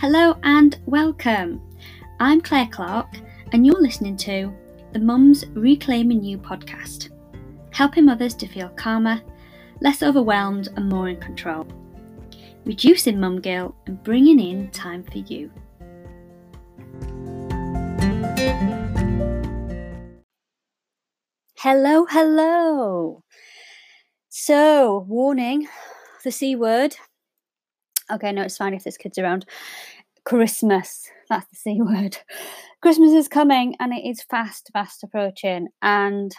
Hello and welcome. I'm Claire Clark, and you're listening to the Mums Reclaiming You podcast, helping mothers to feel calmer, less overwhelmed, and more in control, reducing mum guilt and bringing in time for you. Hello, hello. So, warning the C word Okay, no, it's fine if there's kids around. Christmas, that's the C word. Christmas is coming and it is fast, fast approaching. And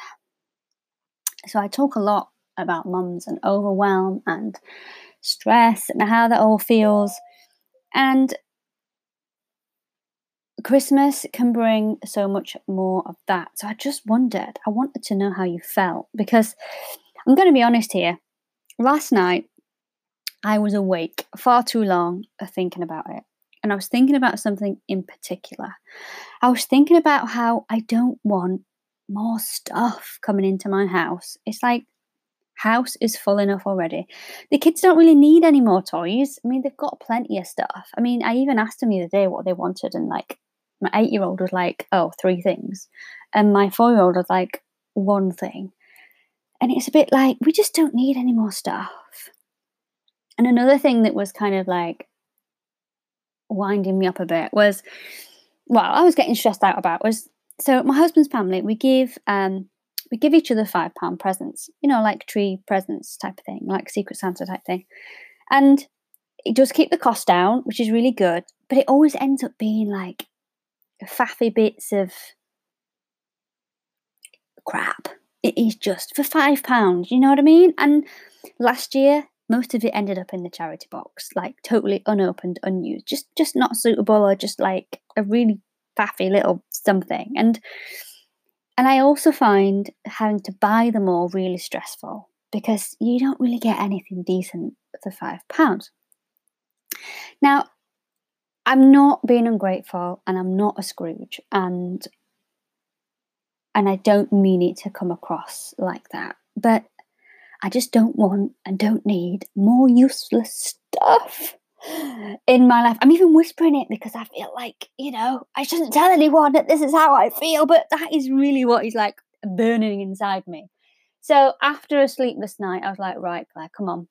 so I talk a lot about mums and overwhelm and stress and how that all feels. And Christmas can bring so much more of that. So I just wondered, I wanted to know how you felt because I'm going to be honest here. Last night, I was awake far too long uh, thinking about it. And I was thinking about something in particular. I was thinking about how I don't want more stuff coming into my house. It's like house is full enough already. The kids don't really need any more toys. I mean, they've got plenty of stuff. I mean, I even asked them the other day what they wanted, and like my eight year old was like, oh, three things. And my four year old was like, one thing. And it's a bit like, we just don't need any more stuff. And another thing that was kind of like winding me up a bit was, well, I was getting stressed out about was so my husband's family we give um we give each other five pound presents, you know, like tree presents type of thing, like Secret Santa type thing, and it does keep the cost down, which is really good. But it always ends up being like faffy bits of crap. It is just for five pounds, you know what I mean? And last year most of it ended up in the charity box, like totally unopened, unused, just just not suitable, or just like a really faffy little something. And and I also find having to buy them all really stressful because you don't really get anything decent for five pounds. Now, I'm not being ungrateful and I'm not a Scrooge and and I don't mean it to come across like that. But I just don't want and don't need more useless stuff in my life. I'm even whispering it because I feel like, you know, I shouldn't tell anyone that this is how I feel, but that is really what is like burning inside me. So after a sleepless night, I was like, right, Claire, come on.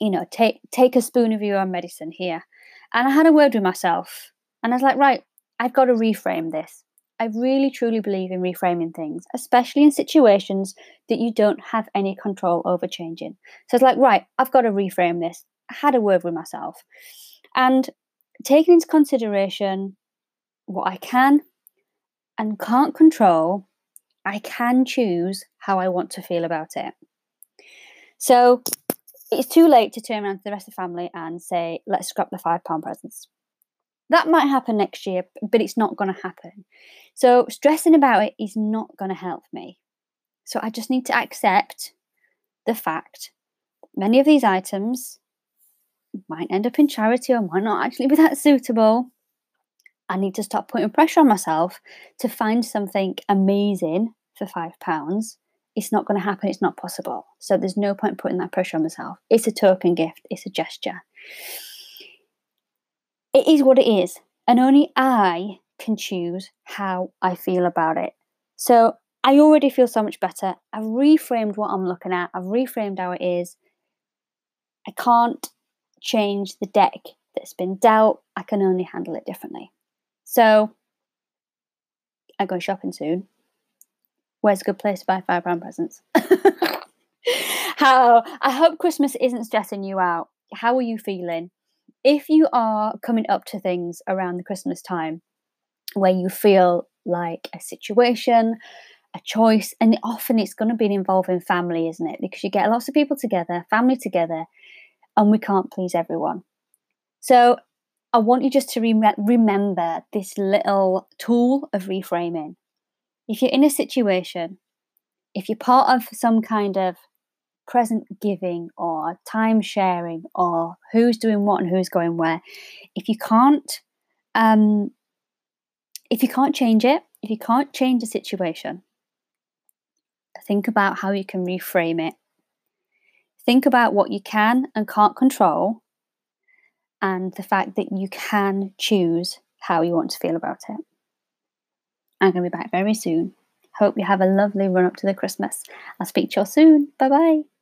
You know, take take a spoon of your own medicine here. And I had a word with myself. And I was like, right, I've got to reframe this. I really truly believe in reframing things, especially in situations that you don't have any control over changing. So it's like, right, I've got to reframe this. I had a word with myself. And taking into consideration what I can and can't control, I can choose how I want to feel about it. So it's too late to turn around to the rest of the family and say, let's scrap the five pound presents. That might happen next year, but it's not going to happen. So, stressing about it is not going to help me. So, I just need to accept the fact many of these items might end up in charity or might not actually be that suitable. I need to stop putting pressure on myself to find something amazing for five pounds. It's not going to happen. It's not possible. So there's no point putting that pressure on myself. It's a token gift. It's a gesture it is what it is, and only I can choose how I feel about it. So I already feel so much better. I've reframed what I'm looking at, I've reframed how it is. I can't change the deck that's been dealt, I can only handle it differently. So I go shopping soon. Where's a good place to buy five pound presents? How I hope Christmas isn't stressing you out. How are you feeling? If you are coming up to things around the Christmas time where you feel like a situation, a choice, and often it's going to be involving family, isn't it? Because you get lots of people together, family together, and we can't please everyone. So I want you just to rem- remember this little tool of reframing. If you're in a situation, if you're part of some kind of present giving or time sharing or who's doing what and who's going where if you can't um if you can't change it if you can't change the situation think about how you can reframe it think about what you can and can't control and the fact that you can choose how you want to feel about it. I'm going to be back very soon. Hope you have a lovely run up to the Christmas. I'll speak to you all soon. Bye bye.